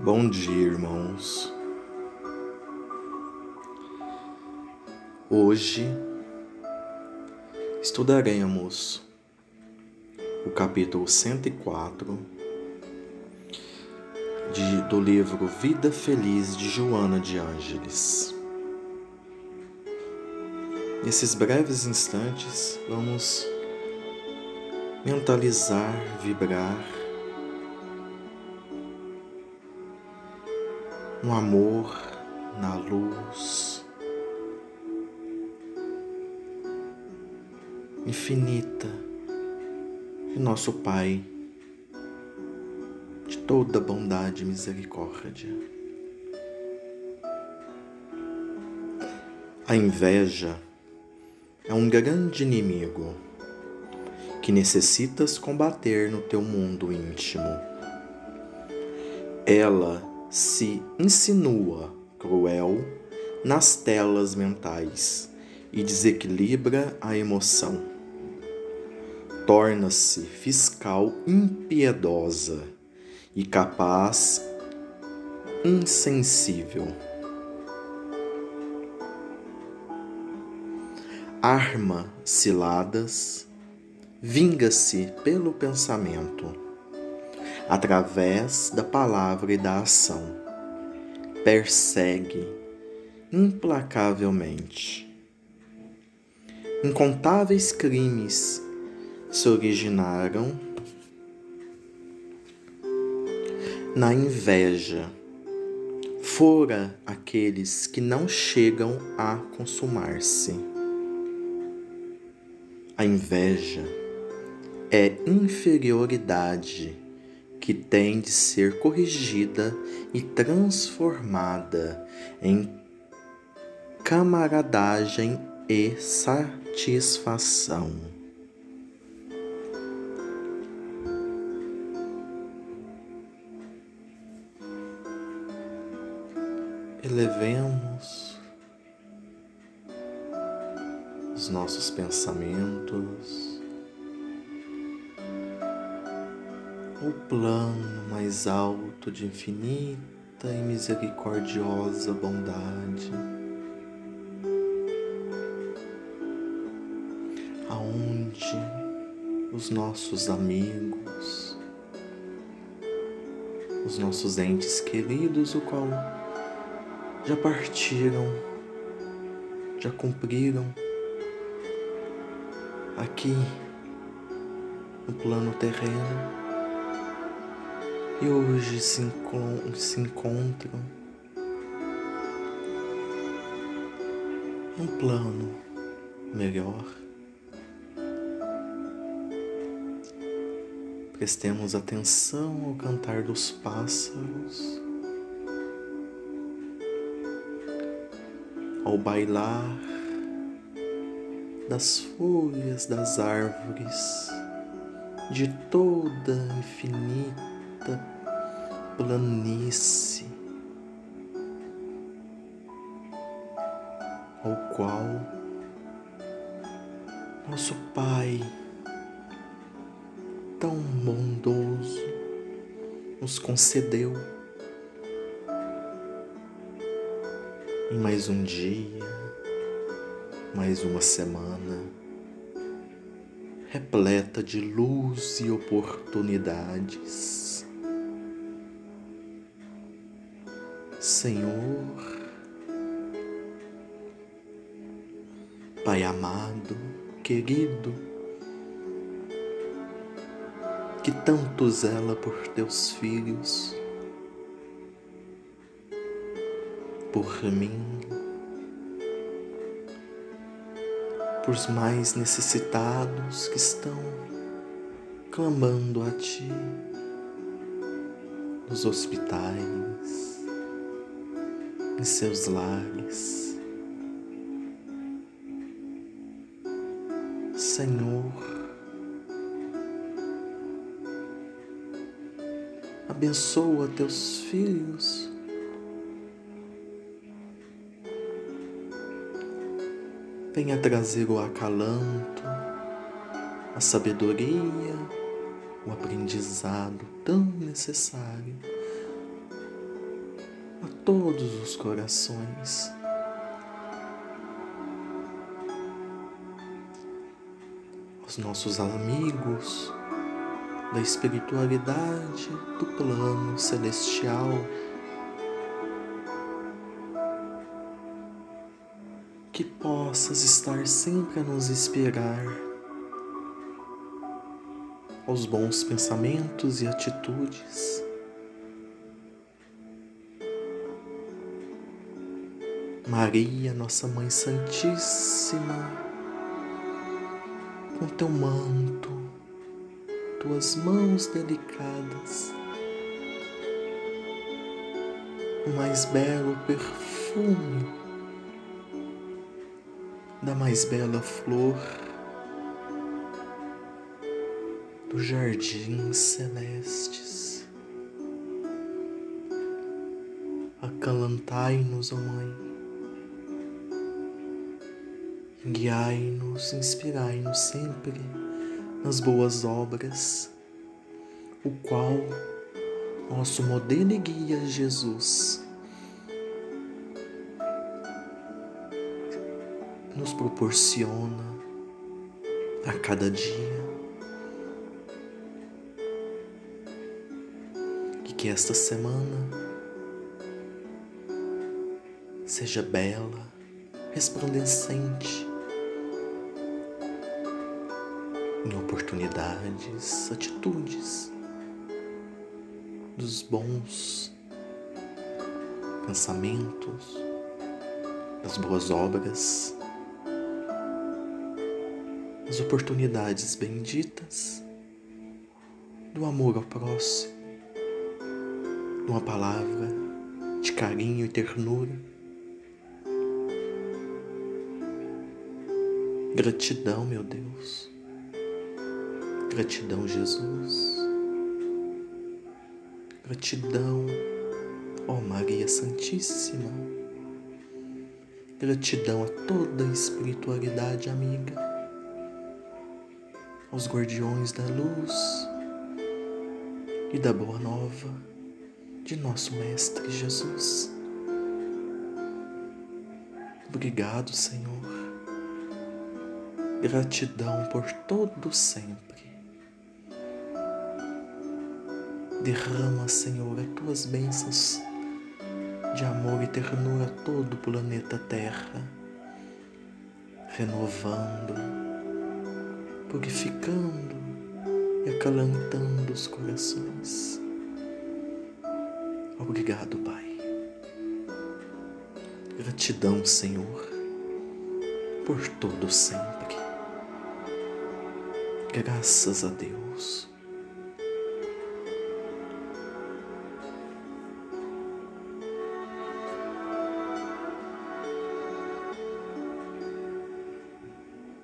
Bom dia, irmãos. Hoje estudaremos o capítulo 104 de, do livro Vida Feliz de Joana de Ângeles. Nesses breves instantes, vamos mentalizar, vibrar no amor, na luz infinita de nosso Pai, de toda bondade e misericórdia. A inveja é um grande inimigo que necessitas combater no teu mundo íntimo. Ela se insinua cruel nas telas mentais e desequilibra a emoção. Torna-se fiscal impiedosa e capaz insensível. Arma ciladas, vinga-se pelo pensamento através da palavra e da ação. Persegue implacavelmente. Incontáveis crimes se originaram na inveja. Fora aqueles que não chegam a consumar-se. A inveja é inferioridade que tem de ser corrigida e transformada em camaradagem e satisfação. Elevemos os nossos pensamentos o plano mais alto de infinita e misericordiosa bondade, aonde os nossos amigos, os nossos entes queridos, o qual já partiram, já cumpriram aqui no plano terreno e hoje se, se encontram num plano melhor. Prestemos atenção ao cantar dos pássaros, ao bailar das folhas das árvores, de toda infinita planície ao qual nosso Pai, tão bondoso, nos concedeu em mais um dia, mais uma semana repleta de luz e oportunidades. Senhor, Pai amado, querido, que tanto zela por teus filhos, por mim, por os mais necessitados que estão clamando a Ti nos hospitais, em seus lares. Senhor, abençoa teus filhos. Venha trazer o acalanto, a sabedoria, o aprendizado tão necessário todos os corações. Os nossos amigos da espiritualidade do plano celestial. Que possas estar sempre a nos inspirar aos bons pensamentos e atitudes. Maria, nossa Mãe Santíssima, com teu manto, tuas mãos delicadas, o mais belo perfume da mais bela flor dos jardins celestes. Acalantai-nos, ó Mãe Guiai-nos, inspirai-nos sempre nas boas obras, o qual nosso modelo e guia Jesus nos proporciona a cada dia. E que esta semana seja bela, resplandecente em oportunidades, atitudes, dos bons pensamentos, das boas obras, das oportunidades benditas, do amor ao próximo, de uma palavra de carinho e ternura. Gratidão, meu Deus Gratidão, Jesus. Gratidão, ó Maria Santíssima. Gratidão a toda a espiritualidade amiga, aos guardiões da luz e da boa nova de nosso Mestre Jesus. Obrigado, Senhor. Gratidão por todo sempre. Derrama, Senhor, as tuas bênçãos de amor e ternura a todo o planeta Terra, renovando, purificando e acalentando os corações. Obrigado, Pai. Gratidão, Senhor, por todo sempre. Graças a Deus.